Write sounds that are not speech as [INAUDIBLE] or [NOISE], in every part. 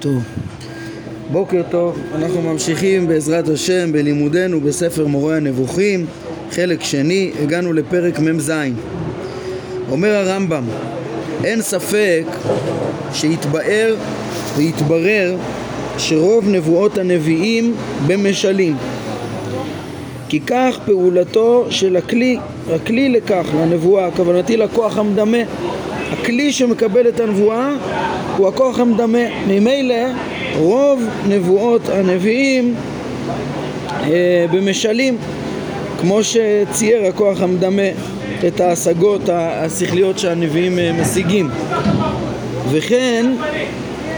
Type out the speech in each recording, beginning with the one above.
טוב. בוקר טוב, אנחנו ממשיכים בעזרת השם בלימודנו בספר מורה הנבוכים, חלק שני, הגענו לפרק מ"ז. אומר הרמב"ם, אין ספק שיתבאר ויתברר שרוב נבואות הנביאים במשלים. כי כך פעולתו של הכלי, הכלי לכך, לנבואה, כוונתי לכוח המדמה. הכלי שמקבל את הנבואה הוא הכוח המדמה. ממילא רוב נבואות הנביאים אה, במשלים, כמו שצייר הכוח המדמה את ההשגות השכליות שהנביאים אה, משיגים. וכן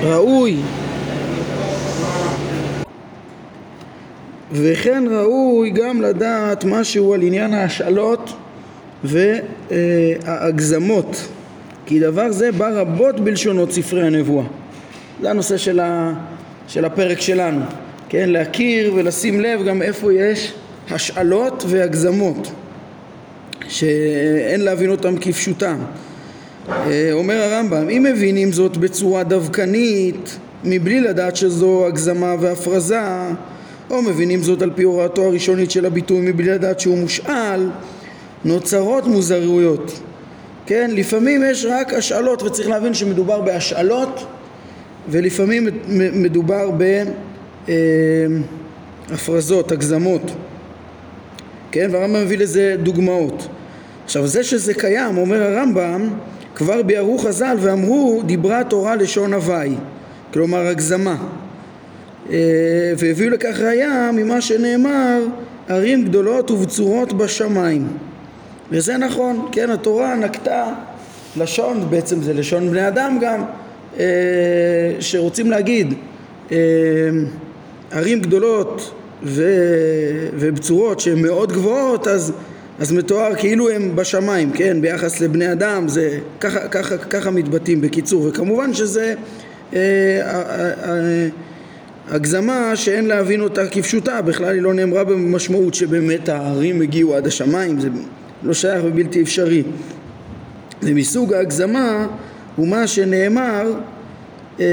ראוי וכן ראוי גם לדעת משהו על עניין ההשאלות וההגזמות כי דבר זה בא רבות בלשונות ספרי הנבואה. זה הנושא של, ה, של הפרק שלנו. כן, להכיר ולשים לב גם איפה יש השאלות והגזמות שאין להבין אותם כפשוטם. אה, אומר הרמב"ם אם מבינים זאת בצורה דווקנית מבלי לדעת שזו הגזמה והפרזה או מבינים זאת על פי הוראתו הראשונית של הביטוי מבלי לדעת שהוא מושאל, נוצרות מוזרויות. כן, לפעמים יש רק השאלות וצריך להבין שמדובר בהשאלות ולפעמים מדובר בהפרזות, הגזמות. כן, והרמב"ם מביא לזה דוגמאות. עכשיו זה שזה קיים, אומר הרמב"ם, כבר ביארו חז"ל ואמרו דיברה תורה לשון הוואי, כלומר הגזמה. אה, והביאו לכך ראיה ממה שנאמר ערים גדולות ובצורות בשמיים וזה נכון, כן, התורה נקטה לשון, בעצם זה לשון בני אדם גם, אה, שרוצים להגיד אה, ערים גדולות ו... ובצורות שהן מאוד גבוהות אז, אז מתואר כאילו הם בשמיים, כן, ביחס לבני אדם, זה ככה, ככה, ככה מתבטאים בקיצור, וכמובן שזה אה, אה, אה, הגזמה שאין להבין אותה כפשוטה, בכלל היא לא נאמרה במשמעות שבאמת הערים הגיעו עד השמיים, זה לא שייך ובלתי אפשרי. ומסוג ההגזמה הוא מה שנאמר, אה,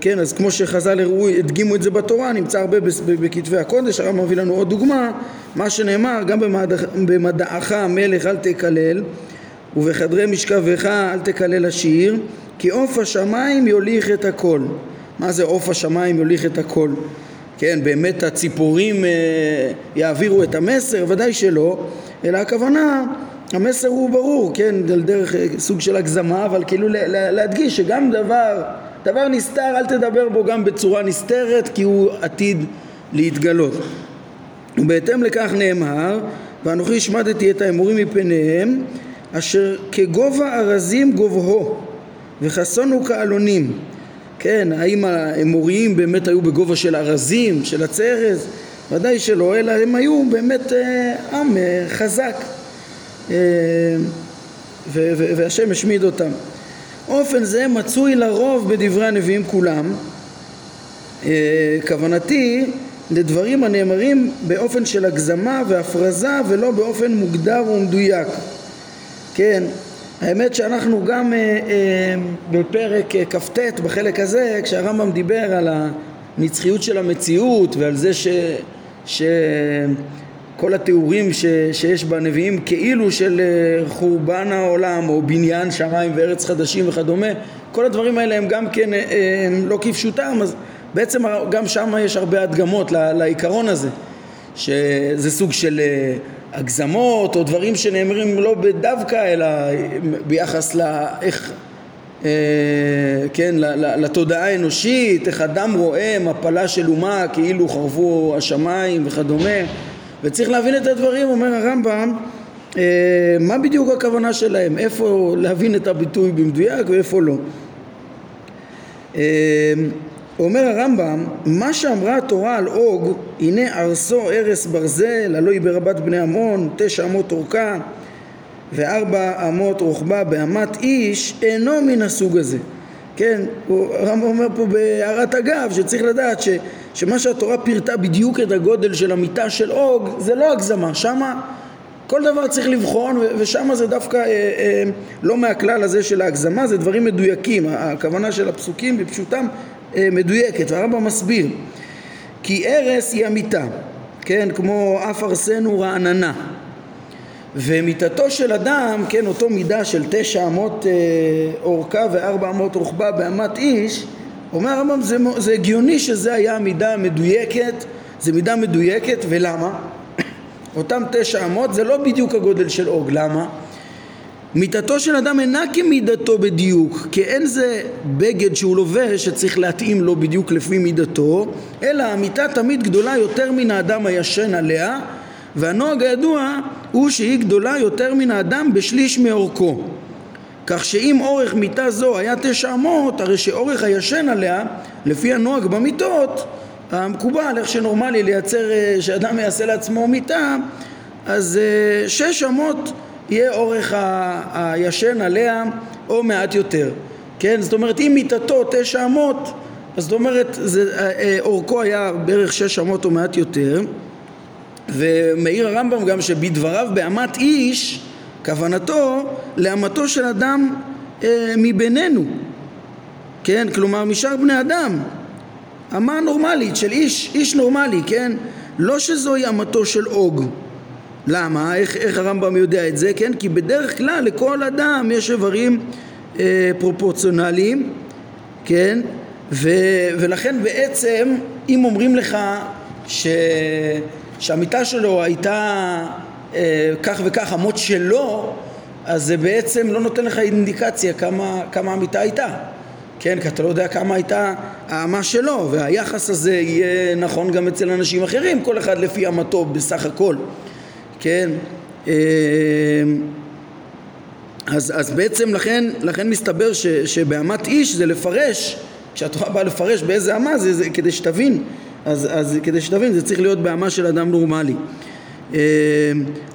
כן, אז כמו שחז"ל הראו, הדגימו את זה בתורה, נמצא הרבה בכתבי הקודש, הרב מביא לנו עוד דוגמה, מה שנאמר, גם במדעך המלך אל תקלל, ובחדרי משכבך אל תקלל השיר, כי עוף השמיים יוליך את הכל. מה זה עוף השמיים יוליך את הכל? כן, באמת הציפורים אה, יעבירו את המסר? ודאי שלא, אלא הכוונה, המסר הוא ברור, כן, על דרך אה, סוג של הגזמה, אבל כאילו להדגיש שגם דבר, דבר נסתר, אל תדבר בו גם בצורה נסתרת, כי הוא עתיד להתגלות. ובהתאם לכך נאמר, ואנוכי השמדתי את האמורים מפניהם, אשר כגובה ארזים גובהו, וחסונו כעלונים. כן, האם האמוריים באמת היו בגובה של ארזים, של הצרז? ודאי שלא, אלא הם היו באמת אה, עם אה, חזק אה, והשם השמיד אותם. אופן זה מצוי לרוב בדברי הנביאים כולם. כוונתי לדברים הנאמרים באופן של הגזמה והפרזה ולא באופן מוגדר ומדויק. כן, האמת שאנחנו גם אה, אה, בפרק אה, כ"ט בחלק הזה כשהרמב"ם דיבר על הנצחיות של המציאות ועל זה ש, שכל התיאורים ש, שיש בנביאים כאילו של אה, חורבן העולם או בניין שמיים וארץ חדשים וכדומה כל הדברים האלה הם גם כן אה, אה, הם לא כפשוטם אז בעצם גם שם יש הרבה הדגמות לעיקרון הזה שזה סוג של הגזמות או דברים שנאמרים לא בדווקא אלא ביחס לאיך אה, כן, לתודעה האנושית, איך אדם רואה מפלה של אומה כאילו חרבו השמיים וכדומה. וצריך להבין את הדברים, אומר הרמב"ם אה, מה בדיוק הכוונה שלהם, איפה להבין את הביטוי במדויק ואיפה לא? אה, אומר הרמב"ם, מה שאמרה התורה על אוג, הנה ארסו ארס ברזל, הלא היא ברבת בני עמון, תשע אמות אורכה וארבע אמות רוחבה באמת איש, אינו מן הסוג הזה. כן, הרמב"ם אומר פה בהערת אגב שצריך לדעת ש, שמה שהתורה פירטה בדיוק את הגודל של המיטה של אוג זה לא הגזמה, שמה כל דבר צריך לבחון ושם זה דווקא אה, אה, לא מהכלל הזה של ההגזמה, זה דברים מדויקים, הכוונה של הפסוקים בפשוטם אה, מדויקת והרמב"ם מסביר. כי ארס היא המיטה, כן, כמו אף ארסנו רעננה ומיתתו של אדם, כן, אותו מידה של תשע אמות אה, אורכה וארבע אמות רוחבה באמת איש, אומר הרמב"ם זה, זה הגיוני שזה היה המידה המדויקת, זה מידה מדויקת, ולמה? [COUGHS] אותם תשע אמות זה לא בדיוק הגודל של אוג, למה? מיתתו של אדם אינה כמידתו בדיוק, כי אין זה בגד שהוא לובש שצריך להתאים לו בדיוק לפי מידתו, אלא המיתה תמיד גדולה יותר מן האדם הישן עליה, והנוהג הידוע הוא שהיא גדולה יותר מן האדם בשליש מאורכו. כך שאם אורך מיטה זו היה תשע אמות, הרי שאורך הישן עליה, לפי הנוהג במיטות, המקובל, איך שנורמלי לייצר, אה, שאדם יעשה לעצמו מיטה, אז אה, שש אמות יהיה אורך הישן עליה או מעט יותר, כן? זאת אומרת אם מיטתו תשע אמות אז זאת אומרת זה, אה, אורכו היה בערך שש אמות או מעט יותר ומעיר הרמב"ם גם שבדבריו באמת איש כוונתו לאמתו של אדם אה, מבינינו כן? כלומר משאר בני אדם אמה נורמלית של איש, איש נורמלי, כן? לא שזוהי אמתו של אוג למה? איך, איך הרמב"ם יודע את זה? כן? כי בדרך כלל לכל אדם יש איברים אה, פרופורציונליים, כן? ו, ולכן בעצם אם אומרים לך ש, שהמיטה שלו הייתה אה, כך וכך אמות שלו, אז זה בעצם לא נותן לך אינדיקציה כמה, כמה המיטה הייתה. כן, כי אתה לא יודע כמה הייתה האמה שלו, והיחס הזה יהיה נכון גם אצל אנשים אחרים, כל אחד לפי אמתו בסך הכל. כן? אה, אז, אז בעצם לכן, לכן מסתבר ש, שבאמת איש זה לפרש, כשהתורה באה לפרש באיזה אמה זה, זה כדי שתבין, אז, אז כדי שתבין זה צריך להיות באמה של אדם נורמלי. אה,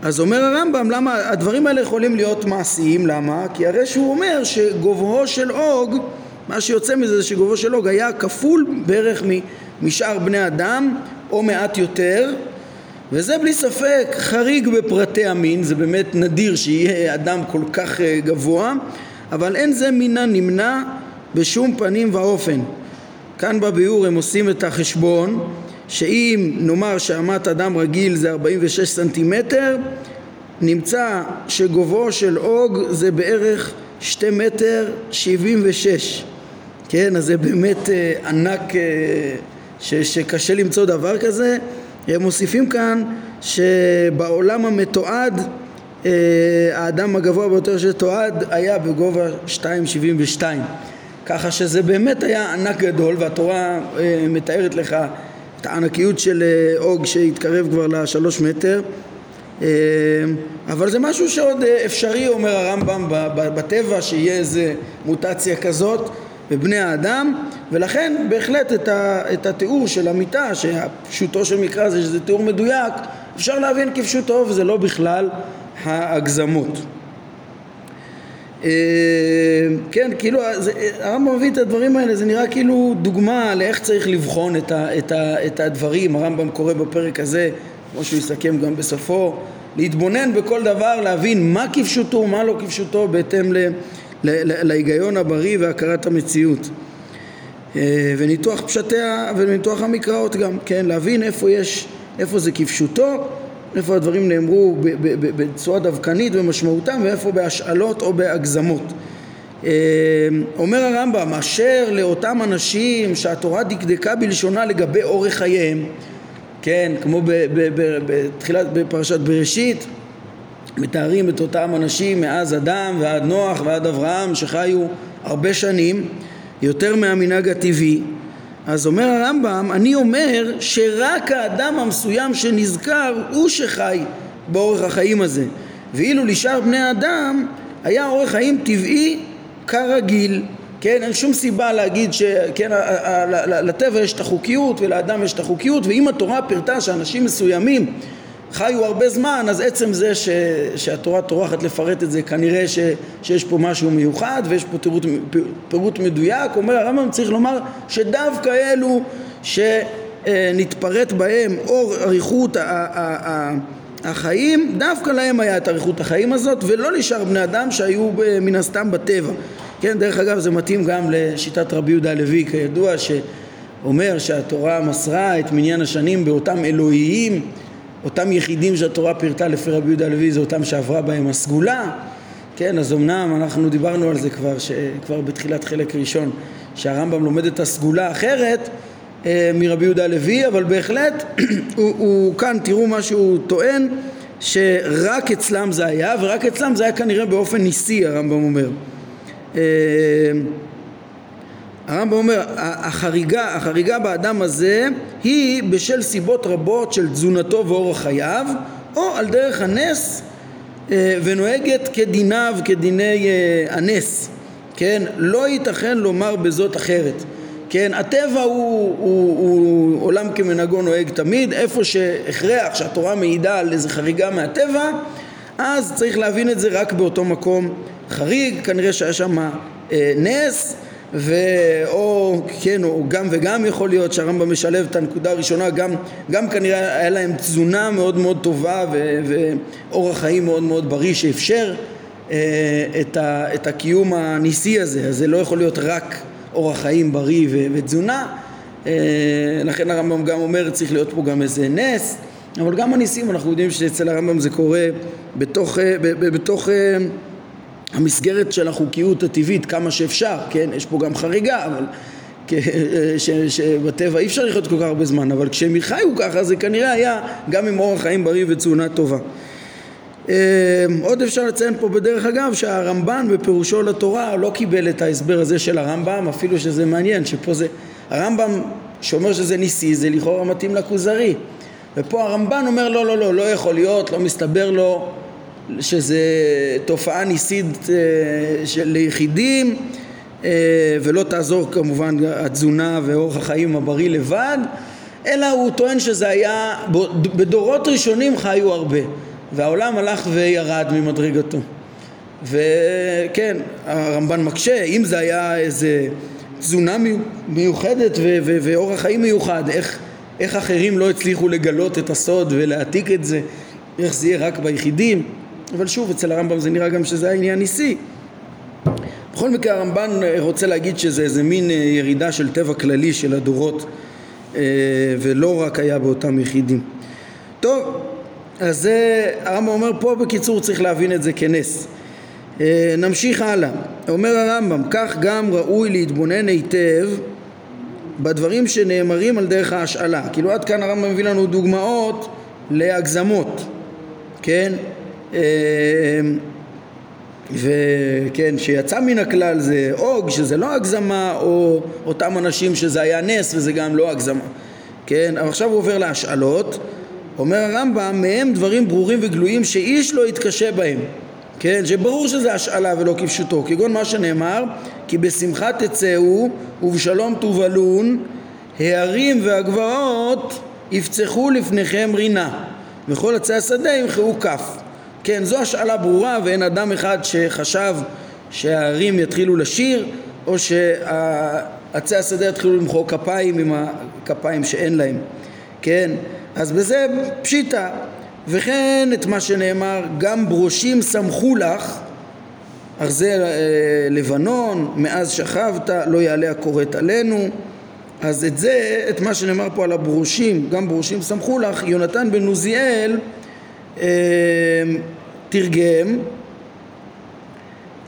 אז אומר הרמב"ם למה הדברים האלה יכולים להיות מעשיים, למה? כי הרי שהוא אומר שגובהו של אוג, מה שיוצא מזה זה שגובהו של אוג היה כפול בערך משאר בני אדם או מעט יותר וזה בלי ספק חריג בפרטי המין, זה באמת נדיר שיהיה אדם כל כך אה, גבוה, אבל אין זה מן הנמנע בשום פנים ואופן. כאן בביאור הם עושים את החשבון שאם נאמר שאמת אדם רגיל זה 46 סנטימטר, נמצא שגובהו של אוג זה בערך 2 מטר 76, כן, אז זה באמת אה, ענק אה, ש, שקשה למצוא דבר כזה. הם מוסיפים כאן שבעולם המתועד אה, האדם הגבוה ביותר שתועד היה בגובה 2.72 ככה שזה באמת היה ענק גדול והתורה אה, מתארת לך את הענקיות של אה, אוג שהתקרב כבר לשלוש מטר. אבל זה משהו שעוד אפשרי אומר הרמב"ם בטבע שיהיה איזה מוטציה כזאת בבני האדם. ולכן בהחלט את, ה, את התיאור של המיטה שפשוטו של מקרא זה שזה תיאור מדויק אפשר להבין כפשוטו וזה לא בכלל ההגזמות. אה, כן, כאילו הרמב"ם מביא את הדברים האלה, זה נראה כאילו דוגמה לאיך צריך לבחון את, ה, את, ה, את הדברים, הרמב"ם קורא בפרק הזה, כמו שהוא יסכם גם בסופו, להתבונן בכל דבר, להבין מה כפשוטו ומה לא כפשוטו בהתאם ל... להיגיון הבריא והכרת המציאות. אה, וניתוח פשטיה וניתוח המקראות גם, כן, להבין איפה יש, איפה זה כפשוטו, איפה הדברים נאמרו בצורה דווקנית ומשמעותם ואיפה בהשאלות או בהגזמות. אה, אומר הרמב"ם, אשר לאותם אנשים שהתורה דקדקה בלשונה לגבי אורך חייהם, כן, כמו בתחילת, בפרשת בראשית, מתארים את אותם אנשים מאז אדם ועד נוח ועד אברהם שחיו הרבה שנים יותר מהמנהג הטבעי אז אומר הרמב"ם אני אומר שרק האדם המסוים שנזכר הוא שחי באורך החיים הזה ואילו לשאר בני האדם היה אורך חיים טבעי כרגיל. כן, אין שום סיבה להגיד שכן, לטבע יש את החוקיות ולאדם יש את החוקיות ואם התורה פירטה שאנשים מסוימים חיו הרבה זמן, אז עצם זה ש, שהתורה טורחת לפרט את זה, כנראה ש, שיש פה משהו מיוחד ויש פה פירוט, פירוט מדויק. אומר הרמב"ם צריך לומר שדווקא אלו שנתפרט בהם אור אריכות החיים, דווקא להם היה את אריכות החיים הזאת, ולא לשאר בני אדם שהיו מן הסתם בטבע. כן, דרך אגב זה מתאים גם לשיטת רבי יהודה הלוי, כידוע, שאומר שהתורה מסרה את מניין השנים באותם אלוהיים, אותם יחידים שהתורה פירטה לפי רבי יהודה הלוי זה אותם שעברה בהם הסגולה, כן, אז אמנם אנחנו דיברנו על זה כבר, כבר בתחילת חלק ראשון, שהרמב"ם לומד את הסגולה אחרת אה, מרבי יהודה הלוי, אבל בהחלט [CLEARS THROAT] הוא, הוא כאן, תראו מה שהוא טוען, שרק אצלם זה היה, ורק אצלם זה היה כנראה באופן ניסי, הרמב"ם אומר. אה, הרמב"ם אומר, החריגה, החריגה באדם הזה היא בשל סיבות רבות של תזונתו ואורח חייו, או על דרך הנס אה, ונוהגת כדיניו, כדיני הנס, כן? לא ייתכן לומר בזאת אחרת. כן, הטבע הוא, הוא, הוא עולם כמנהגו נוהג תמיד, איפה שהכרח שהתורה מעידה על איזה חריגה מהטבע, אז צריך להבין את זה רק באותו מקום חריג, כנראה שהיה שם אה, נס, ואו כן, או גם וגם יכול להיות שהרמב"ם משלב את הנקודה הראשונה, גם, גם כנראה היה להם תזונה מאוד מאוד טובה ו, ואורח חיים מאוד מאוד בריא שאפשר אה, את, ה, את הקיום הניסי הזה, אז זה לא יכול להיות רק אורח חיים בריא ותזונה אה, לכן הרמב"ם גם אומר צריך להיות פה גם איזה נס. אבל גם הניסים אנחנו יודעים שאצל הרמב"ם זה קורה בתוך, אה, בתוך אה, המסגרת של החוקיות הטבעית כמה שאפשר, כן? יש פה גם חריגה, אבל ש, שבטבע אי אפשר לחיות כל כך הרבה זמן, אבל כשהם יחיו ככה זה כנראה היה גם עם אורח חיים בריא ותזונה טובה. אמ, עוד אפשר לציין פה בדרך אגב שהרמב"ן בפירושו לתורה לא קיבל את ההסבר הזה של הרמב"ם אפילו שזה מעניין שפה זה הרמב"ם שאומר שזה ניסי זה לכאורה מתאים לכוזרי ופה הרמב"ן אומר לא לא לא לא יכול להיות לא מסתבר לו שזה תופעה ניסית אה, של ליחידים אה, ולא תעזור כמובן התזונה ואורח החיים הבריא לבד אלא הוא טוען שזה היה בדורות ראשונים חיו הרבה והעולם הלך וירד ממדרגתו. וכן, הרמב"ן מקשה, אם זה היה איזה תזונה מיוחדת ואורח חיים מיוחד, איך, איך אחרים לא הצליחו לגלות את הסוד ולהעתיק את זה, איך זה יהיה רק ביחידים, אבל שוב, אצל הרמב"ם זה נראה גם שזה היה עניין ניסי. בכל מקרה הרמב"ן רוצה להגיד שזה איזה מין אה, ירידה של טבע כללי של הדורות אה, ולא רק היה באותם יחידים. טוב, אז זה, הרמב"ם אומר פה בקיצור צריך להבין את זה כנס. אה, נמשיך הלאה. אומר הרמב"ם, כך גם ראוי להתבונן היטב בדברים שנאמרים על דרך ההשאלה. כאילו עד כאן הרמב"ם מביא לנו דוגמאות להגזמות, כן? אה, וכן, שיצא מן הכלל זה אוג, שזה לא הגזמה, או אותם אנשים שזה היה נס וזה גם לא הגזמה, כן? אבל עכשיו הוא עובר להשאלות. אומר הרמב"ם, מהם דברים ברורים וגלויים שאיש לא יתקשה בהם, כן, שברור שזה השאלה ולא כפשוטו, כגון מה שנאמר, כי בשמחה תצאו ובשלום תובלון, הערים והגבעות יפצחו לפניכם רינה, וכל עצי השדה ימחאו כף. כן, זו השאלה ברורה ואין אדם אחד שחשב שהערים יתחילו לשיר או שעצי השדה יתחילו למחוא כפיים עם הכפיים שאין להם, כן? אז בזה פשיטא וכן את מה שנאמר גם ברושים שמחו לך ארזי אה, לבנון מאז שכבת לא יעלה הכורת עלינו אז את זה, את מה שנאמר פה על הברושים, גם ברושים שמחו לך, יונתן בן עוזיאל תרגם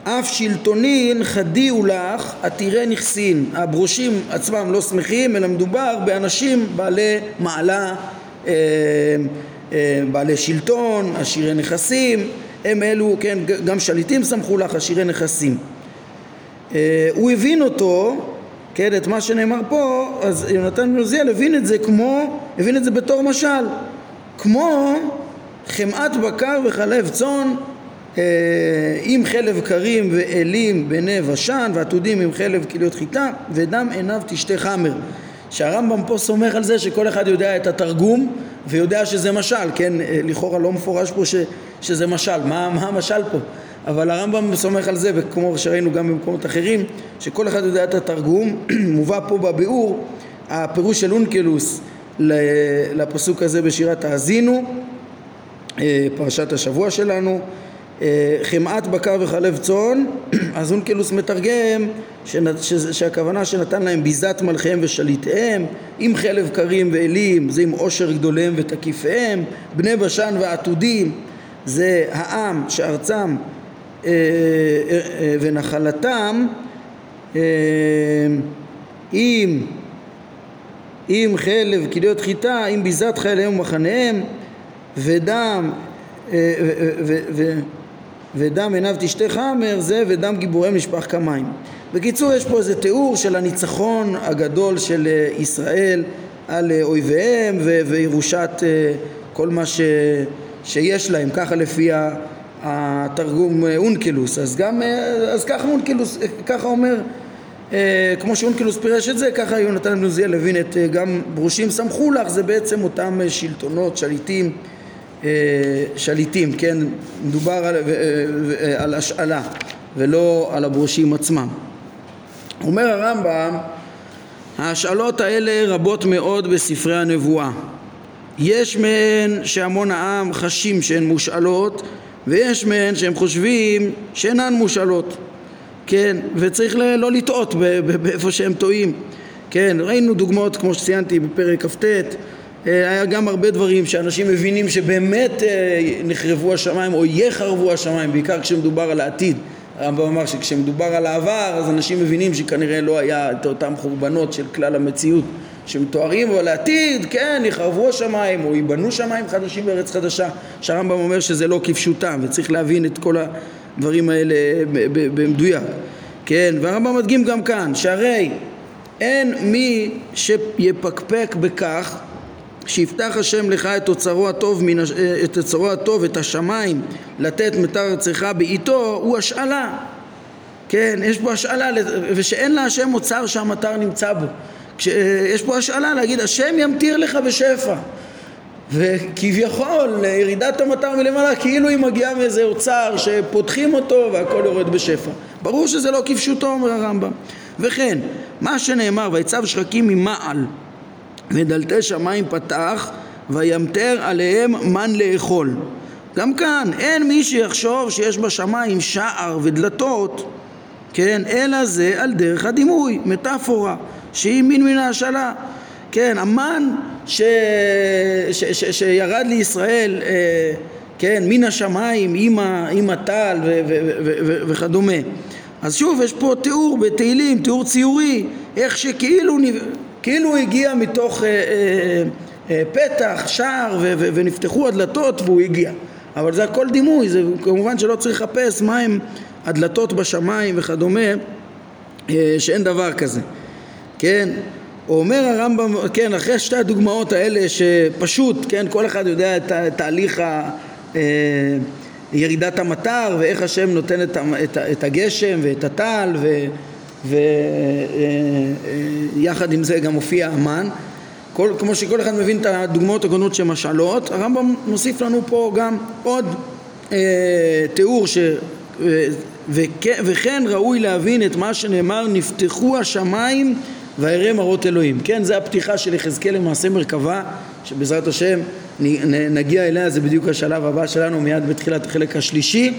אף שלטונין חדיאו לך עתירי נכסין. הברושים עצמם לא שמחים אלא מדובר באנשים בעלי מעלה אה, אה, בעלי שלטון, עשירי נכסים, הם אלו, כן, גם שליטים שמחו לך, עשירי נכסים. אה, הוא הבין אותו, כן, את מה שנאמר פה, אז יונתן בן עוזיאל הבין את זה כמו, הבין את זה בתור משל, כמו חמאת בקר וחלב צאן עם חלב קרים ואלים בני בשן ועתודים עם חלב כליות חיטה ודם עיניו תשתה חמר שהרמב"ם פה סומך על זה שכל אחד יודע את התרגום ויודע שזה משל, כן? לכאורה לא מפורש פה ש, שזה משל, מה, מה המשל פה? אבל הרמב"ם סומך על זה, וכמו שראינו גם במקומות אחרים, שכל אחד יודע את התרגום, [CLEARS THROAT] מובא פה בביאור הפירוש של אונקלוס לפסוק הזה בשירת האזינו, אה, פרשת השבוע שלנו. אה, חמאת בקר וחלב צאן, [CLEARS THROAT] אז אונקלוס מתרגם שהכוונה שנתן להם ביזת מלכיהם ושליטיהם, עם חלב קרים ואלים, זה עם עושר גדוליהם ותקיפיהם, בני בשן ועתודים, זה העם שארצם אה, ונחלתם עם, עם חלב כליות חיטה, עם ביזת חייליהם ומחניהם ודם ו, ו, ו, ודם עיניו תשתה חמר זה ודם גיבורי משפח כמים. בקיצור יש פה איזה תיאור של הניצחון הגדול של אה, ישראל על אה, אויביהם וירושת אה, כל מה ש, שיש להם, ככה לפי התרגום אונקלוס. אז גם, אז ככה אונקלוס, ככה אומר, כמו שאונקלוס פירש את זה, ככה יונתן בן עוזיאל הבין את גם ברושים סמכו לך, זה בעצם אותם שלטונות, שליטים אה, שליטים, כן? מדובר על, אה, על השאלה ולא על הברושים עצמם. אומר הרמב"ם, ההשאלות האלה רבות מאוד בספרי הנבואה. יש מהן שהמון העם חשים שהן מושאלות ויש מהן שהם חושבים שאינן מושאלות, כן? וצריך לא לטעות באיפה שהם טועים, כן? ראינו דוגמאות כמו שציינתי בפרק כ"ט אה, היה גם הרבה דברים שאנשים מבינים שבאמת אה, נחרבו השמיים או יחרבו השמיים, בעיקר כשמדובר על העתיד. הרמב"ם אמר שכשמדובר על העבר אז אנשים מבינים שכנראה לא היה את אותם חורבנות של כלל המציאות שמתוארים, אבל לעתיד, כן, יחרבו השמיים או ייבנו שמיים חדשים בארץ חדשה, שהרמב"ם אומר שזה לא כפשוטם וצריך להבין את כל הדברים האלה במדויק. כן, והרמב"ם מדגים גם כאן, שהרי אין מי שיפקפק בכך שיפתח השם לך את אוצרו הטוב, מן, את אוצרו הטוב, את השמיים, לתת מטר ארצך בעיתו, הוא השאלה. כן, יש פה השאלה, ושאין לה השם אוצר שהמטר נמצא בו. יש פה השאלה להגיד, השם ימטיר לך בשפע. וכביכול ירידת המטר מלמעלה כאילו היא מגיעה מאיזה אוצר שפותחים אותו והכל יורד בשפע. ברור שזה לא כפשוטו אומר הרמב"ם. וכן, מה שנאמר ויצב שחקים ממעל ודלתי שמיים פתח וימטר עליהם מן לאכול. גם כאן אין מי שיחשוב שיש בשמיים שער ודלתות, כן, אלא זה על דרך הדימוי, מטאפורה, שהיא מין מן ההשאלה. כן, המן ש... ש... ש... שירד לישראל, אה, כן, מן השמיים עם, ה... עם הטל ו... ו... ו... ו... וכדומה. אז שוב, יש פה תיאור בתהילים, תיאור ציורי, איך שכאילו כאילו הוא הגיע מתוך אה, אה, אה, פתח, שער, ו- ו- ונפתחו הדלתות והוא הגיע. אבל זה הכל דימוי, זה כמובן שלא צריך לחפש מהם הדלתות בשמיים וכדומה, אה, שאין דבר כזה. כן? אומר הרמב"ם, כן, אחרי שתי הדוגמאות האלה שפשוט, כן, כל אחד יודע את תהליך ה... אה, ירידת המטר ואיך השם נותן את, את, הגשם ואת הטל ו... ויחד עם זה גם מופיע המן. כל, כמו שכל אחד מבין את הדוגמאות הקודמות שמשאלות, הרמב"ם מוסיף לנו פה גם עוד אה, תיאור ש... אה, וכ, וכן ראוי להבין את מה שנאמר נפתחו השמיים ואראה מראות אלוהים. כן, זה הפתיחה של יחזקאל למעשה מרכבה, שבעזרת השם נגיע אליה, זה בדיוק השלב הבא שלנו מיד בתחילת החלק השלישי.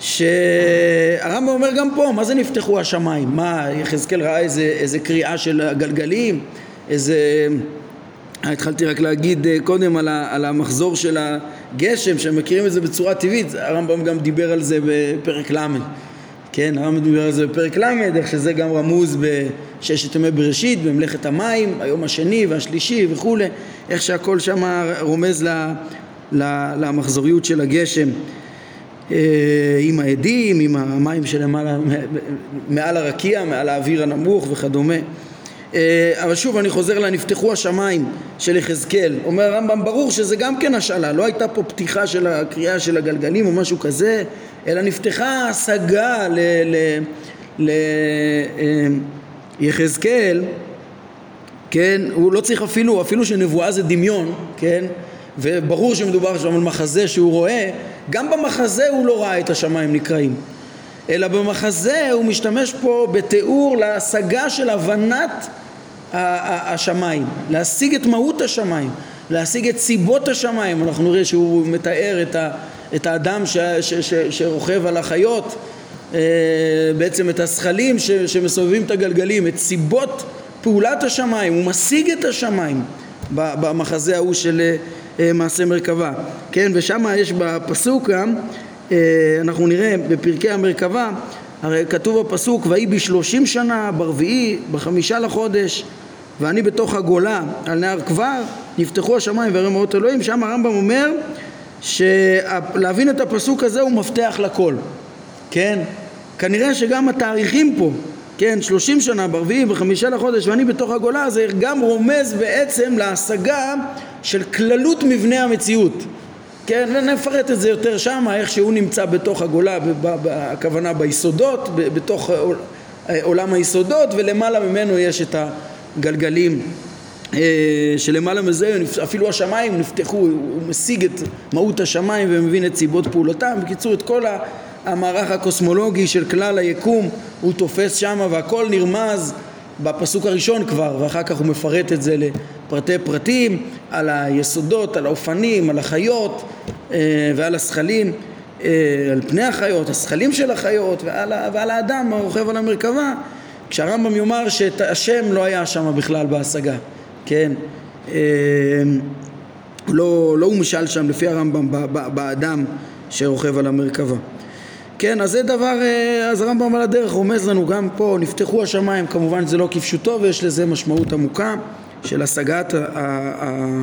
שהרמב"ם אומר גם פה, מה זה נפתחו השמיים? מה, יחזקאל ראה איזה, איזה קריאה של הגלגלים? איזה... התחלתי רק להגיד אה, קודם על, ה, על המחזור של הגשם, שמכירים את זה בצורה טבעית, הרמב"ם גם דיבר על זה בפרק ל', כן, הרמב"ם דיבר על זה בפרק ל', איך שזה גם רמוז בששת ימי בראשית, במלאכת המים, היום השני והשלישי וכולי, איך שהכל שם רומז למחזוריות של הגשם. אה, עם העדים, עם המים שלמעלה, מעל הרקיע, מעל האוויר הנמוך וכדומה. אה, אבל שוב אני חוזר לנפתחו השמיים של יחזקאל. אומר הרמב"ם ברור שזה גם כן השאלה. לא הייתה פה פתיחה של הקריאה של הגלגלים או משהו כזה אלא נפתחה השגה ליחזקאל אה, כן הוא לא צריך אפילו אפילו שנבואה זה דמיון כן וברור שמדובר שם על מחזה שהוא רואה, גם במחזה הוא לא ראה את השמיים נקראים, אלא במחזה הוא משתמש פה בתיאור להשגה של הבנת השמיים, להשיג את מהות השמיים. להשיג את סיבות השמיים, אנחנו נראה שהוא מתאר את, ה, את האדם ש, ש, ש, שרוכב על החיות, אה, בעצם את הזכלים ש, שמסובבים את הגלגלים, את סיבות פעולת השמיים, הוא משיג את השמיים במחזה ההוא של אה, מעשה מרכבה, כן, ושם יש בפסוק גם, אה, אנחנו נראה בפרקי המרכבה, הרי כתוב בפסוק, ויהי בשלושים שנה, ברביעי, בחמישה לחודש, ואני בתוך הגולה על נהר כבר, נפתחו השמיים והרי מאות אלוהים, שם הרמב"ם אומר שלהבין את הפסוק הזה הוא מפתח לכל, כן? כנראה שגם התאריכים פה, כן, שלושים שנה ברביעי, בחמישה לחודש ואני בתוך הגולה, זה גם רומז בעצם להשגה של כללות מבנה המציאות. כן, ונפרט את זה יותר שמה, איך שהוא נמצא בתוך הגולה, הכוונה ביסודות, בתוך עולם היסודות, ולמעלה ממנו יש את הגלגלים אה, שלמעלה מזה אפילו השמיים נפתחו, הוא משיג את מהות השמיים ומבין את סיבות פעולתם. בקיצור, את כל המערך הקוסמולוגי של כלל היקום הוא תופס שמה והכל נרמז בפסוק הראשון כבר, ואחר כך הוא מפרט את זה לפרטי פרטים, על היסודות, על האופנים, על החיות אה, ועל השכלים, אה, על פני החיות, השכלים של החיות ועל, ועל האדם הרוכב על המרכבה, כשהרמב"ם יאמר שאת השם לא היה שם בכלל בהשגה, כן? אה, לא, לא הוא משל שם לפי הרמב"ם באדם שרוכב על המרכבה. כן, אז זה דבר, אז הרמב"ם על הדרך רומז לנו גם פה, נפתחו השמיים, כמובן זה לא כפשוטו ויש לזה משמעות עמוקה של השגת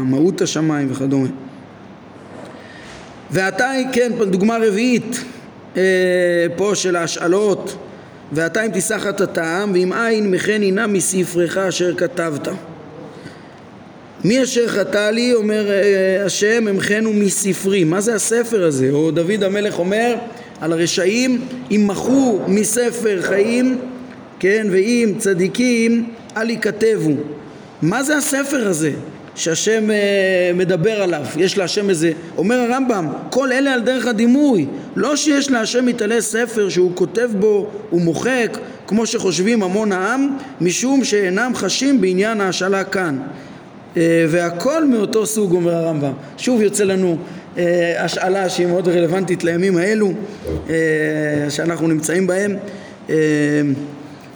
מהות השמיים וכדומה. ועתה היא, כן, דוגמה רביעית אה, פה של ההשאלות ועתה אם תיסח את הטעם ואם אין מכן הנה מספרך אשר כתבת מי אשר חטא לי אומר אה, השם אמכנו מספרי מה זה הספר הזה או דוד המלך אומר על הרשעים ימחו מספר חיים, כן, ואם צדיקים אל ייכתבו. מה זה הספר הזה שהשם אה, מדבר עליו? יש להשם איזה, אומר הרמב"ם, כל אלה על דרך הדימוי, לא שיש להשם מתעלה ספר שהוא כותב בו ומוחק, כמו שחושבים המון העם, משום שאינם חשים בעניין ההשאלה כאן. אה, והכל מאותו סוג, אומר הרמב"ם. שוב יוצא לנו אה, השאלה שהיא מאוד רלוונטית לימים האלו אה, שאנחנו נמצאים בהם, אה,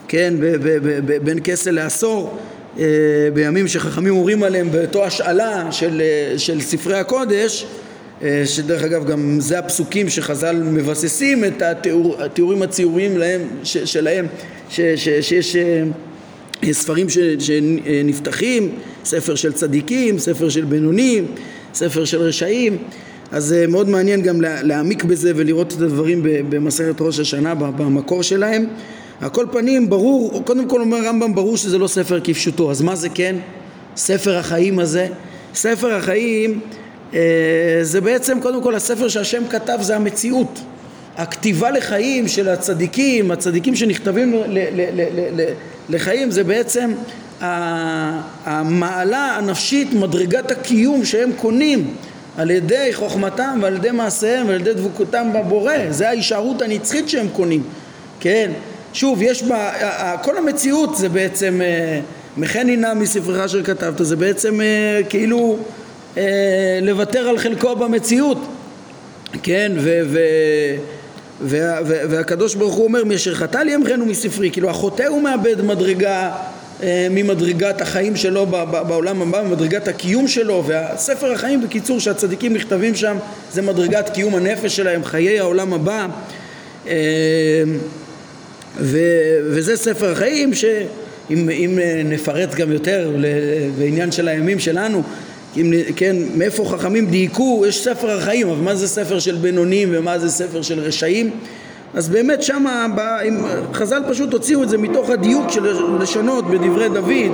כן, בין כסל לעשור, בימים שחכמים אומרים עליהם באותו השאלה של, של ספרי הקודש, שדרך אגב גם זה הפסוקים שחז"ל מבססים את התיאור, התיאורים הציוריים להם, ש, שלהם, ש, ש, שיש ספרים ש, שנפתחים, ספר של צדיקים, ספר של בינונים, ספר של רשעים אז מאוד מעניין גם להעמיק בזה ולראות את הדברים במסכת ראש השנה במקור שלהם. על כל פנים ברור, קודם כל אומר רמב"ם ברור שזה לא ספר כפשוטו, אז מה זה כן? ספר החיים הזה? ספר החיים אה, זה בעצם קודם כל הספר שהשם כתב זה המציאות. הכתיבה לחיים של הצדיקים, הצדיקים שנכתבים ל, ל, ל, ל, ל, לחיים זה בעצם המעלה הנפשית, מדרגת הקיום שהם קונים על ידי חוכמתם ועל ידי מעשיהם ועל ידי דבוקותם בבורא זה ההישארות הנצחית שהם קונים כן שוב יש בה כל המציאות זה בעצם אה, מכן הנה מספרך אשר כתבת זה בעצם אה, כאילו אה, לוותר על חלקו במציאות. כן ו, ו, וה, והקדוש ברוך הוא אומר מי אשר חטא לי אמכנו מספרי כאילו החוטא הוא מאבד מדרגה אה, ממדרגת החיים שלו בעולם הבא, ממדרגת הקיום שלו והספר החיים בקיצור שהצדיקים נכתבים שם זה מדרגת קיום הנפש שלהם, חיי העולם הבא. אה, ו, וזה ספר החיים שאם נפרט גם יותר בעניין של הימים שלנו אם, כן, מאיפה חכמים דייקו, יש ספר החיים, אבל מה זה ספר של בינונים ומה זה ספר של רשעים? אז באמת שמה, חז"ל פשוט הוציאו את זה מתוך הדיוק של לשונות בדברי דוד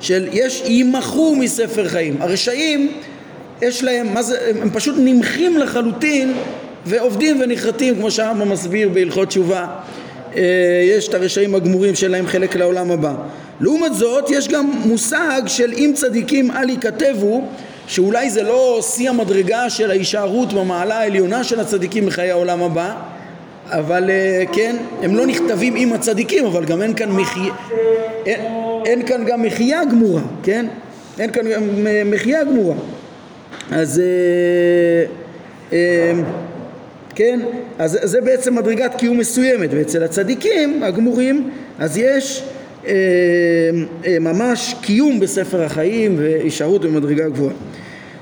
של יש יימחו מספר חיים. הרשעים יש להם, מה זה, הם פשוט נמחים לחלוטין ועובדים ונחרטים כמו שהרמב"ם מסביר בהלכות תשובה. אה, יש את הרשעים הגמורים שלהם חלק לעולם הבא לעומת זאת יש גם מושג של אם צדיקים אל ייכתבו שאולי זה לא שיא המדרגה של ההישארות במעלה העליונה של הצדיקים בחיי העולם הבא אבל אה, כן, הם לא נכתבים עם הצדיקים, אבל גם אין כאן מחיה, אין, אין כאן גם מחיה גמורה, כן? אין כאן גם מחיה גמורה. אז כן, אז זה בעצם מדרגת קיום מסוימת, ואצל הצדיקים הגמורים אז יש אה, אה, ממש קיום בספר החיים והישארות במדרגה גבוהה.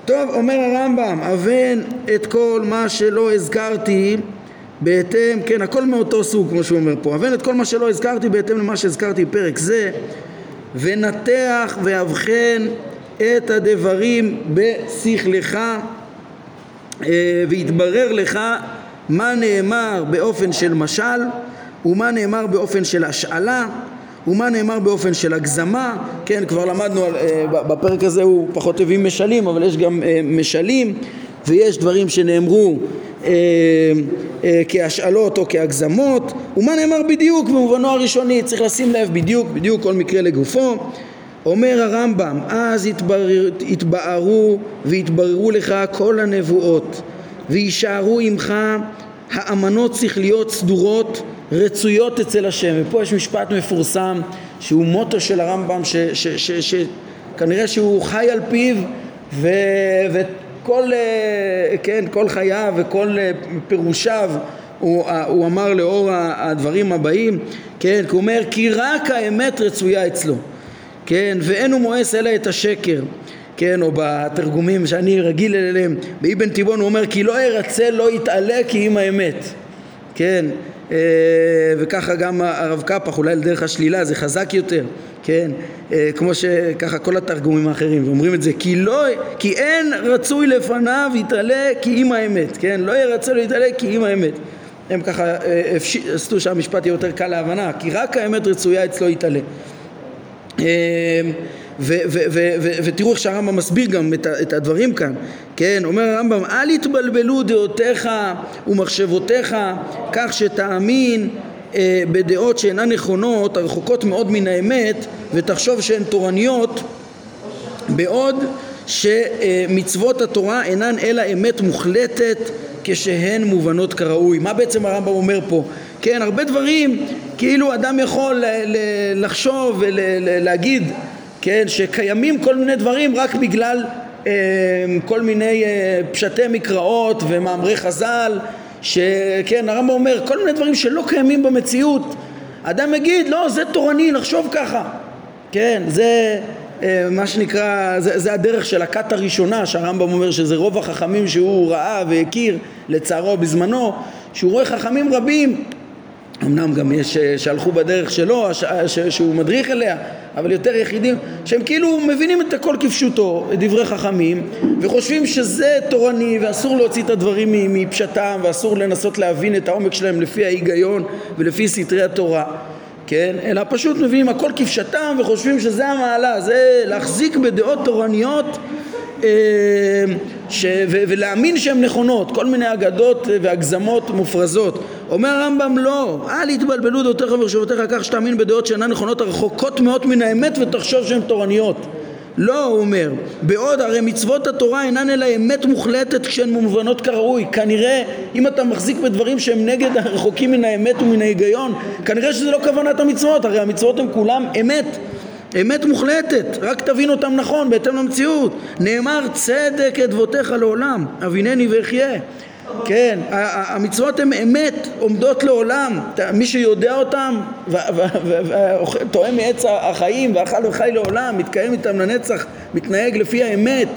טוב, אומר הרמב"ם, אבן את כל מה שלא הזכרתי בהתאם, כן, הכל מאותו סוג כמו שהוא אומר פה, אבן את כל מה שלא הזכרתי בהתאם למה שהזכרתי בפרק זה ונתח ואבחן את הדברים בשכלך אה, ויתברר לך מה נאמר באופן של משל ומה נאמר באופן של השאלה ומה נאמר באופן של הגזמה, כן, כבר למדנו, על, אה, בפרק הזה הוא פחות הביא משלים, אבל יש גם אה, משלים ויש דברים שנאמרו אה, אה, כהשאלות או כהגזמות, ומה נאמר בדיוק במובנו הראשוני, צריך לשים לב בדיוק, בדיוק כל מקרה לגופו. אומר הרמב"ם, אז יתברר, יתבהרו ויתבררו לך כל הנבואות ויישארו עמך. האמנות שכליות סדורות רצויות אצל השם. ופה יש משפט מפורסם שהוא מוטו של הרמב"ם שכנראה שהוא חי על פיו ו, וכל אה, כן, כל חייו וכל אה, פירושיו הוא, הוא אמר לאור הדברים הבאים, כן, כי הוא אומר כי רק האמת רצויה אצלו, כן, ואין הוא מואס אלא את השקר כן, או בתרגומים שאני רגיל אליהם, באבן תיבון הוא אומר כי לא ירצה לא יתעלה כי אם האמת, כן, אה, וככה גם הרב קפח, אולי לדרך השלילה זה חזק יותר, כן, אה, כמו שככה כל התרגומים האחרים, ואומרים את זה כי לא, כי אין רצוי לפניו יתעלה כי אם האמת, כן, לא ירצה לא יתעלה כי אם האמת. הם ככה אה, עשו שהמשפט יהיה יותר קל להבנה, כי רק האמת רצויה אצלו יתעלה ותראו איך שהרמב"ם מסביר גם את, את הדברים כאן, כן, אומר הרמב"ם אל יתבלבלו דעותיך ומחשבותיך כך שתאמין אה, בדעות שאינן נכונות, הרחוקות מאוד מן האמת ותחשוב שהן תורניות בעוד שמצוות התורה אינן אלא אמת מוחלטת כשהן מובנות כראוי. מה בעצם הרמב"ם אומר פה? כן, הרבה דברים כאילו אדם יכול לחשוב ולהגיד כן, שקיימים כל מיני דברים רק בגלל אה, כל מיני אה, פשטי מקראות ומאמרי חז"ל שכן, הרמב"ם אומר כל מיני דברים שלא קיימים במציאות. אדם יגיד לא זה תורני נחשוב ככה. כן, זה אה, מה שנקרא, זה, זה הדרך של הכת הראשונה שהרמב"ם אומר שזה רוב החכמים שהוא ראה והכיר לצערו בזמנו שהוא רואה חכמים רבים אמנם גם יש אה, שהלכו בדרך שלו, שהוא מדריך אליה, אבל יותר יחידים שהם כאילו מבינים את הכל כפשוטו, את דברי חכמים, וחושבים שזה תורני ואסור להוציא את הדברים מפשטם ואסור לנסות להבין את העומק שלהם לפי ההיגיון ולפי סתרי התורה, כן? אלא פשוט מבינים הכל כפשטם וחושבים שזה המעלה, זה להחזיק בדעות תורניות אה, ש... ולהאמין שהן נכונות, כל מיני אגדות והגזמות מופרזות. אומר הרמב"ם לא, אל יתבלבלו דעותיך ומחשבותיך כך שתאמין בדעות שאינן נכונות הרחוקות מאוד מן האמת ותחשוב שהן תורניות. לא, הוא אומר, בעוד הרי מצוות התורה אינן אלא אמת מוחלטת כשהן מובנות כראוי. כנראה, אם אתה מחזיק בדברים שהם נגד הרחוקים מן האמת ומן ההיגיון, כנראה שזה לא כוונת המצוות, הרי המצוות הן כולם אמת. אמת מוחלטת, רק תבין אותם נכון, בהתאם למציאות. נאמר צדק אדבותיך לעולם, אבינני ואחיה. כן, המצוות הן אמת, עומדות לעולם, מי שיודע אותם וטועם מעץ החיים ואכל וחי לעולם, מתקיים איתם לנצח, מתנהג לפי האמת.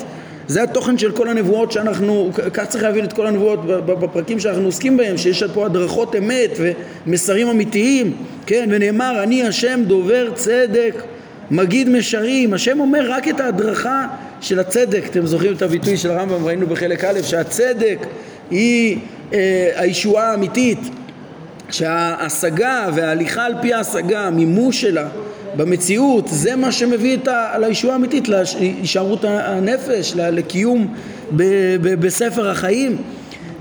זה התוכן של כל הנבואות שאנחנו, כך צריך להבין את כל הנבואות בפרקים שאנחנו עוסקים בהם, שיש פה הדרכות אמת ומסרים אמיתיים, כן, ונאמר אני השם דובר צדק מגיד משרים, השם אומר רק את ההדרכה של הצדק, אתם זוכרים את הביטוי של הרמב"ם, ראינו בחלק א', שהצדק היא אה, הישועה האמיתית, שההשגה וההליכה על פי ההשגה, המימוש שלה במציאות, זה מה שמביא את ה, לישועה האמיתית, להישארות הנפש, לקיום ב, ב, בספר החיים.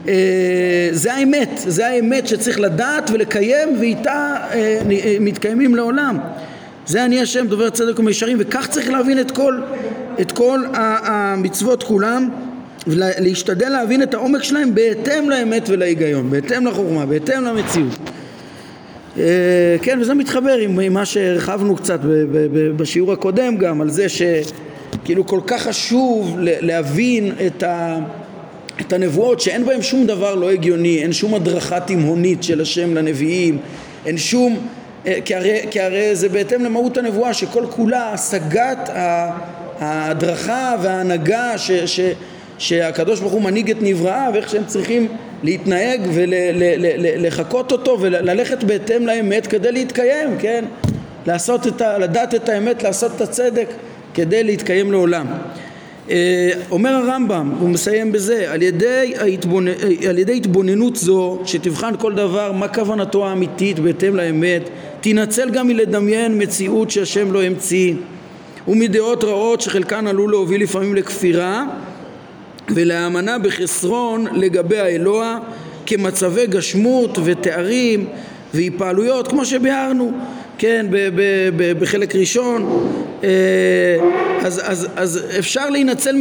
אה, זה האמת, זה האמת שצריך לדעת ולקיים ואיתה אה, מתקיימים לעולם. זה אני השם דובר צדק ומישרים וכך צריך להבין את כל, את כל המצוות כולם ולהשתדל להבין את העומק שלהם בהתאם לאמת ולהיגיון, בהתאם לחוכמה, בהתאם למציאות. אה, כן, וזה מתחבר עם, מה שהרחבנו קצת בשיעור הקודם גם, על זה ש... כאילו כל כך חשוב להבין את, ה, את הנבואות שאין בהן שום דבר לא הגיוני, אין שום הדרכה תימהונית של השם לנביאים, אין שום, אה, כי הרי, כי הרי זה בהתאם למהות הנבואה שכל כולה השגת ההדרכה וההנהגה ש, ש, שהקדוש ברוך הוא מנהיג את נבראיו ואיך שהם צריכים להתנהג ולחקות אותו וללכת בהתאם לאמת כדי להתקיים, כן? לעשות את ה... לדעת את האמת, לעשות את הצדק כדי להתקיים לעולם. אה, אומר הרמב"ם, הוא מסיים בזה, על ידי, ההתבונ... על ידי התבוננות זו שתבחן כל דבר מה כוונתו האמיתית בהתאם לאמת, תנצל גם מלדמיין מציאות שהשם לא המציא ומדעות רעות שחלקן עלול להוביל לפעמים לכפירה ולהאמנה בחסרון לגבי האלוה כמצבי גשמות ותארים והיפעלויות כמו שביארנו כן, בחלק ראשון, אה, אז, אז, אז אפשר להינצל,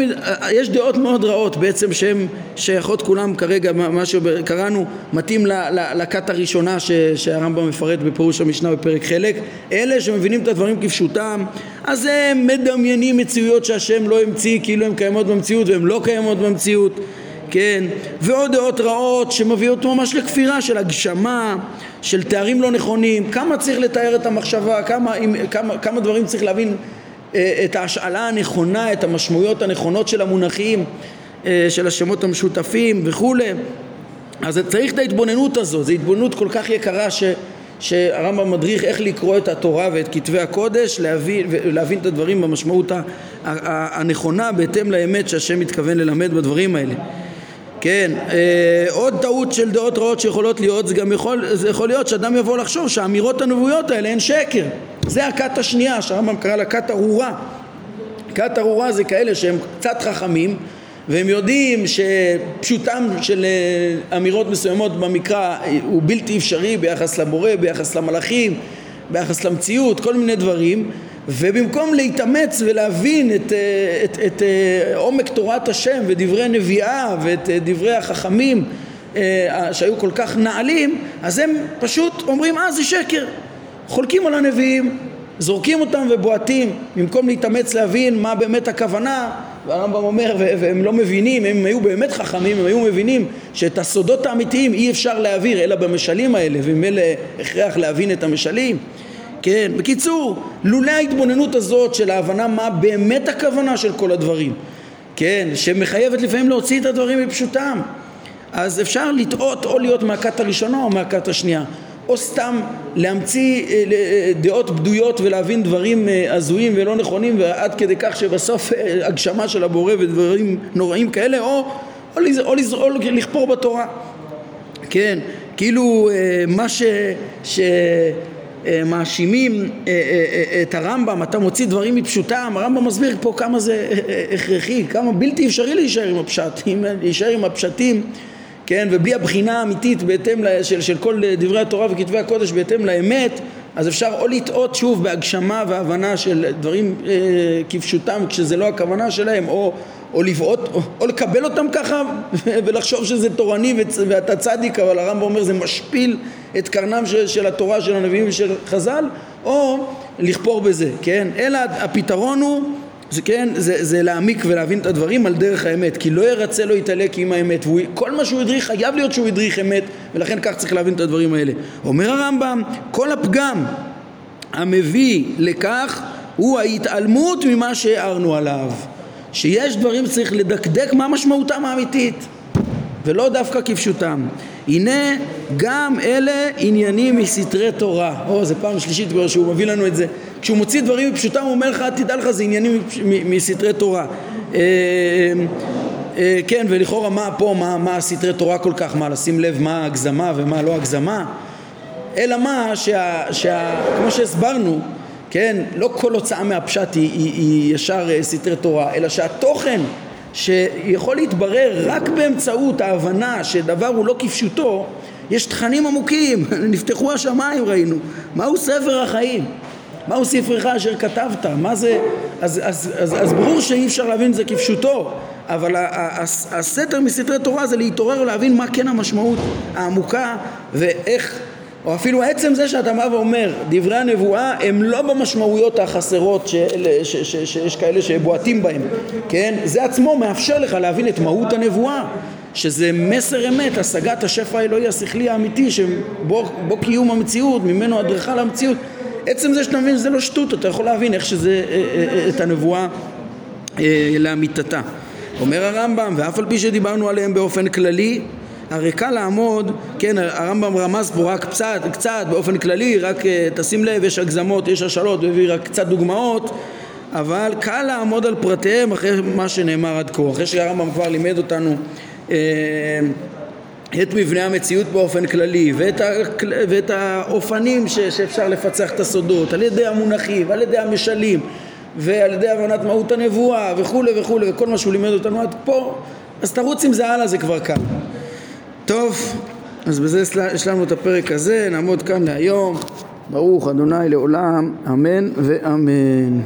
יש דעות מאוד רעות בעצם שהן שייכות כולם כרגע, מה שקראנו מתאים לכת הראשונה שהרמב"ם מפרט בפירוש המשנה בפרק חלק, אלה שמבינים את הדברים כפשוטם, אז הם מדמיינים מציאויות שהשם לא המציא כאילו הן קיימות במציאות והן לא קיימות במציאות כן, ועוד דעות רעות שמביאות ממש לכפירה של הגשמה, של תארים לא נכונים, כמה צריך לתאר את המחשבה, כמה, כמה, כמה דברים צריך להבין אה, את ההשאלה הנכונה, את המשמעויות הנכונות של המונחים, אה, של השמות המשותפים וכולי. אז צריך את ההתבוננות הזו, זו התבוננות כל כך יקרה ש... שהרמב"ם מדריך איך לקרוא את התורה ואת כתבי הקודש, להבין, להבין את הדברים במשמעות הנכונה בהתאם לאמת שהשם מתכוון ללמד בדברים האלה. כן, אה, עוד טעות של דעות רעות שיכולות להיות, זה גם יכול, זה יכול להיות שאדם יבוא לחשוב שהאמירות הנבואיות האלה הן שקר. זה הכת השנייה, שהרמב"ם קרא לה כת ארורה. כת ארורה זה כאלה שהם קצת חכמים והם יודעים שפשוטם של אה, אמירות מסוימות במקרא הוא בלתי אפשרי ביחס לבורא, ביחס למלאכים, ביחס למציאות, כל מיני דברים ובמקום להתאמץ ולהבין את, אה, את, את, את אה, עומק תורת השם ודברי נביאה ואת אה, דברי החכמים שהיו כל כך נעלים, אז הם פשוט אומרים אה זה שקר, חולקים על הנביאים, זורקים אותם ובועטים במקום להתאמץ להבין מה באמת הכוונה והרמב"ם אומר והם לא מבינים, הם היו באמת חכמים, הם היו מבינים שאת הסודות האמיתיים אי אפשר להעביר אלא במשלים האלה וממילא הכרח להבין את המשלים כן, בקיצור, לולא ההתבוננות הזאת של ההבנה מה באמת הכוונה של כל הדברים, כן, שמחייבת לפעמים להוציא את הדברים מפשוטם, אז אפשר לטעות או להיות מהכת הראשונה או מהכת השנייה, או סתם להמציא אה, אה, דעות בדויות ולהבין דברים אה, הזויים ולא נכונים ועד כדי כך שבסוף הגשמה של הבורא ודברים נוראים כאלה, או, או, או, או, או לכפור בתורה, כן, כאילו מה ש... ש מאשימים אה, אה, את הרמב"ם, אתה מוציא דברים מפשוטם, הרמב"ם מסביר פה כמה זה הכרחי, כמה בלתי אפשרי להישאר עם הפשטים, להישאר עם הפשטים, כן, ובלי הבחינה האמיתית בהתאם של, של כל דברי התורה וכתבי הקודש בהתאם לאמת, אז אפשר או לטעות שוב בהגשמה והבנה של דברים אה, כפשוטם כשזה לא הכוונה שלהם, או או לבעוט, או, או לקבל אותם ככה [LAUGHS] ולחשוב שזה תורני ואתה צדיק, אבל הרמב"ם אומר זה משפיל את קרנם של, של התורה, של הנביאים ושל חז"ל, או לכפור בזה, כן? אלא הפתרון הוא, זה כן, זה, זה להעמיק ולהבין את הדברים על דרך האמת, כי לא ירצה לו יתעלק עם האמת, וכל מה שהוא הדריך חייב להיות שהוא הדריך אמת, ולכן כך צריך להבין את הדברים האלה. אומר הרמב"ם, כל הפגם המביא לכך הוא ההתעלמות ממה שהערנו עליו. שיש דברים שצריך לדקדק מה משמעותם האמיתית ולא דווקא כפשוטם. הנה גם אלה עניינים מסתרי תורה. או, זה פעם שלישית כבר שהוא מביא לנו את זה. כשהוא מוציא דברים מפשוטם הוא אומר לך, תדע לך, זה עניינים מסתרי תורה. אה, אה, כן, ולכאורה מה פה, מה, מה סתרי תורה כל כך, מה לשים לב מה הגזמה ומה לא הגזמה? אלא מה, שה, שה, כמו שהסברנו, כן, לא כל הוצאה מהפשט היא, היא, היא ישר אה, סתרי תורה, אלא שהתוכן שיכול להתברר רק באמצעות ההבנה שדבר הוא לא כפשוטו, יש תכנים עמוקים, [LAUGHS] נפתחו השמיים ראינו, מהו ספר החיים? מהו ספרך אשר כתבת? מה זה? אז, אז, אז, אז ברור שאי אפשר להבין את זה כפשוטו, אבל הסתר מסתרי תורה זה להתעורר ולהבין מה כן המשמעות העמוקה ואיך או אפילו עצם זה שאתה בא ואומר דברי הנבואה הם לא במשמעויות החסרות שיש כאלה שבועטים בהם, כן? זה עצמו מאפשר לך להבין את מהות הנבואה שזה מסר אמת, השגת השפע האלוהי השכלי האמיתי שבו קיום המציאות, ממנו הדרכה למציאות עצם זה שאתה מבין שזה לא שטות, אתה יכול להבין איך שזה, אה, אה, אה, את הנבואה לאמיתתה. אומר הרמב"ם, ואף על פי שדיברנו עליהם באופן כללי, הרי קל לעמוד, כן, הרמב"ם רמז פה רק קצת, קצת באופן כללי, רק תשים לב, יש הגזמות, יש השאלות, הוא הביא רק קצת דוגמאות, אבל קל לעמוד על פרטיהם אחרי מה שנאמר עד כה, אחרי שהרמב"ם כבר לימד אותנו אה, את מבנה המציאות באופן כללי ואת, ה, ואת האופנים ש, שאפשר לפצח את הסודות על ידי המונחים, על ידי המשלים ועל ידי הבנת מהות הנבואה וכולי וכולי וכל מה שהוא לימד אותנו עד פה אז תרוץ עם זה הלאה זה כבר קל טוב אז בזה השלמנו את הפרק הזה נעמוד כאן להיום. ברוך אדוני לעולם אמן ואמן